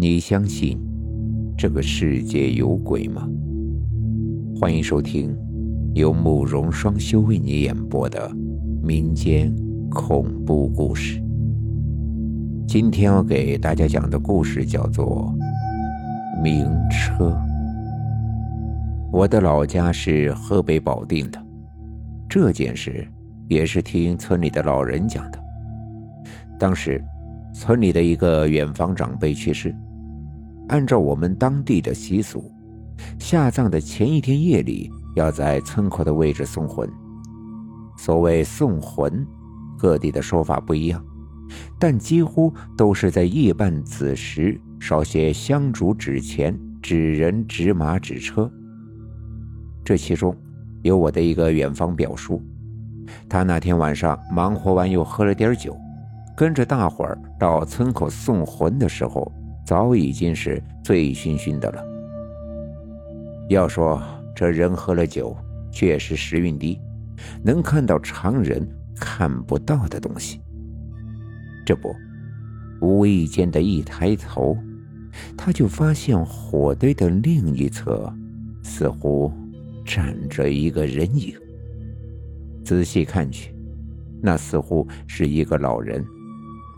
你相信这个世界有鬼吗？欢迎收听由慕容双修为你演播的民间恐怖故事。今天要给大家讲的故事叫做《名车》。我的老家是河北保定的，这件事也是听村里的老人讲的。当时，村里的一个远房长辈去世。按照我们当地的习俗，下葬的前一天夜里要在村口的位置送魂。所谓送魂，各地的说法不一样，但几乎都是在夜半子时烧些香烛纸钱、纸人、纸马、纸车。这其中有我的一个远方表叔，他那天晚上忙活完又喝了点酒，跟着大伙儿到村口送魂的时候。早已经是醉醺醺的了。要说这人喝了酒，确实时运低，能看到常人看不到的东西。这不，无意间的一抬头，他就发现火堆的另一侧，似乎站着一个人影。仔细看去，那似乎是一个老人，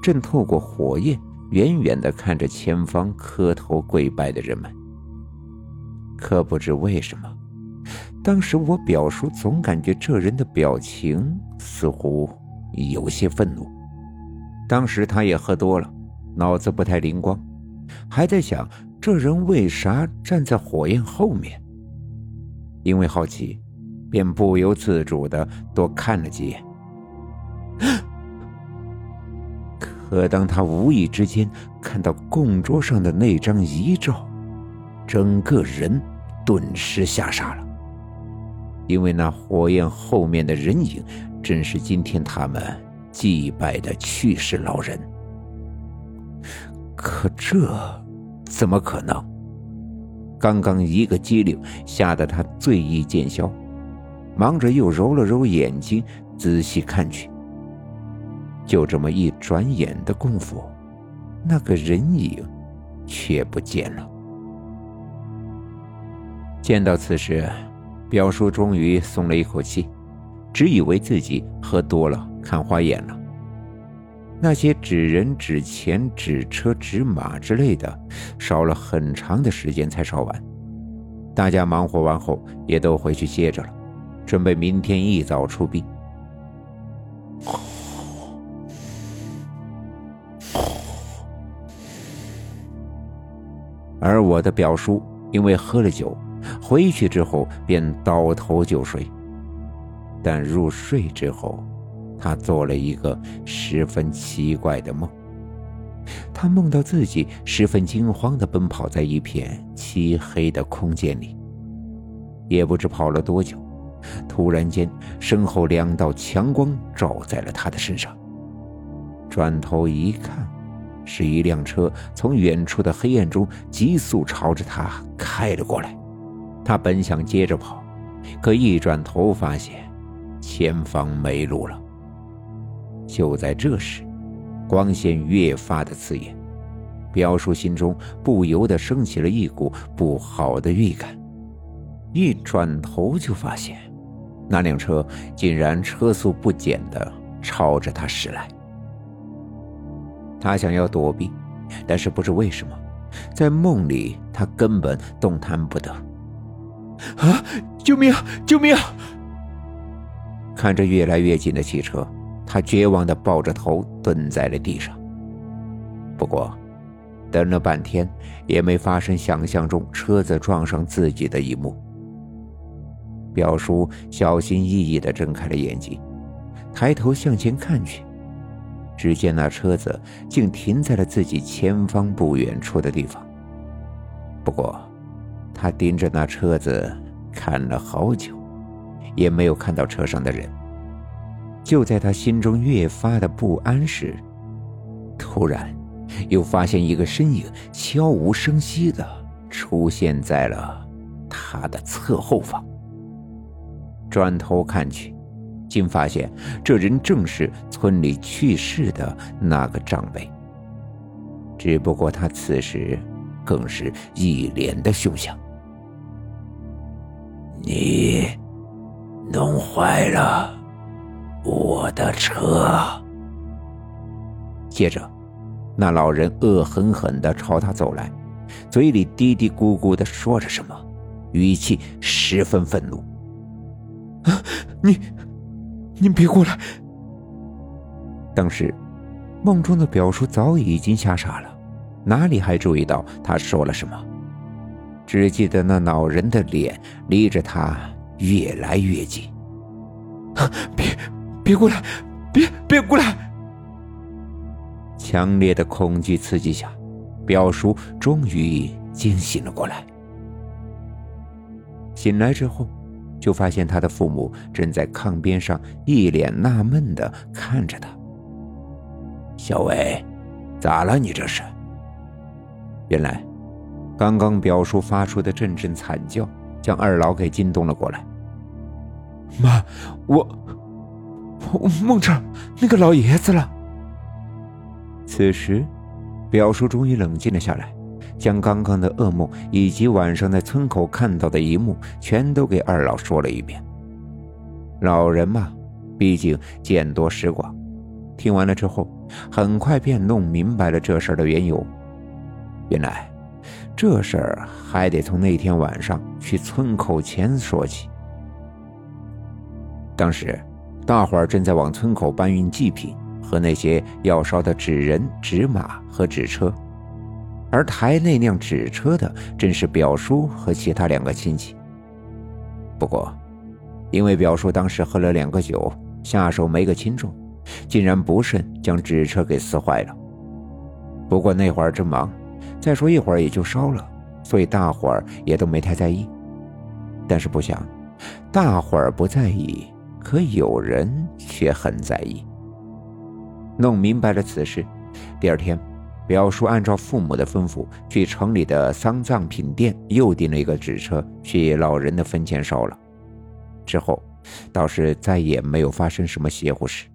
正透过火焰。远远地看着前方磕头跪拜的人们，可不知为什么，当时我表叔总感觉这人的表情似乎有些愤怒。当时他也喝多了，脑子不太灵光，还在想这人为啥站在火焰后面。因为好奇，便不由自主地多看了几眼。可当他无意之间看到供桌上的那张遗照，整个人顿时吓傻了。因为那火焰后面的人影，正是今天他们祭拜的去世老人。可这怎么可能？刚刚一个机灵，吓得他醉意渐消，忙着又揉了揉眼睛，仔细看去。就这么一转眼的功夫，那个人影却不见了。见到此时，表叔终于松了一口气，只以为自己喝多了看花眼了。那些纸人、纸钱、纸车、纸马之类的，烧了很长的时间才烧完。大家忙活完后，也都回去歇着了，准备明天一早出殡。而我的表叔因为喝了酒，回去之后便倒头就睡。但入睡之后，他做了一个十分奇怪的梦。他梦到自己十分惊慌地奔跑在一片漆黑的空间里，也不知跑了多久，突然间身后两道强光照在了他的身上。转头一看。是一辆车从远处的黑暗中急速朝着他开了过来，他本想接着跑，可一转头发现前方没路了。就在这时，光线越发的刺眼，表叔心中不由得升起了一股不好的预感。一转头就发现，那辆车竟然车速不减的朝着他驶来。他想要躲避，但是不知为什么，在梦里他根本动弹不得。啊！救命！救命！看着越来越近的汽车，他绝望的抱着头蹲在了地上。不过，等了半天也没发生想象中车子撞上自己的一幕。表叔小心翼翼的睁开了眼睛，抬头向前看去。只见那车子竟停在了自己前方不远处的地方。不过，他盯着那车子看了好久，也没有看到车上的人。就在他心中越发的不安时，突然又发现一个身影悄无声息的出现在了他的侧后方。转头看去。竟发现这人正是村里去世的那个长辈。只不过他此时更是一脸的凶相。你弄坏了我的车。接着，那老人恶狠狠地朝他走来，嘴里嘀嘀咕咕地说着什么，语气十分愤怒。啊你，你别过来！当时，梦中的表叔早已经吓傻了，哪里还注意到他说了什么？只记得那恼人的脸离着他越来越近。别，别过来！别，别过来！强烈的恐惧刺激下，表叔终于惊醒了过来。醒来之后。就发现他的父母正在炕边上，一脸纳闷的看着他。小伟，咋了？你这是？原来，刚刚表叔发出的阵阵惨叫，将二老给惊动了过来。妈，我我梦着那个老爷子了。此时，表叔终于冷静了下来。将刚刚的噩梦以及晚上在村口看到的一幕全都给二老说了一遍。老人嘛，毕竟见多识广，听完了之后，很快便弄明白了这事儿的缘由。原来，这事儿还得从那天晚上去村口前说起。当时，大伙儿正在往村口搬运祭品和那些要烧的纸人、纸马和纸车。而抬那辆纸车的正是表叔和其他两个亲戚。不过，因为表叔当时喝了两个酒，下手没个轻重，竟然不慎将纸车给撕坏了。不过那会儿正忙，再说一会儿也就烧了，所以大伙儿也都没太在意。但是不想，大伙儿不在意，可有人却很在意。弄明白了此事，第二天。表叔按照父母的吩咐，去城里的丧葬品店又订了一个纸车，去老人的坟前烧了。之后，倒是再也没有发生什么邪乎事。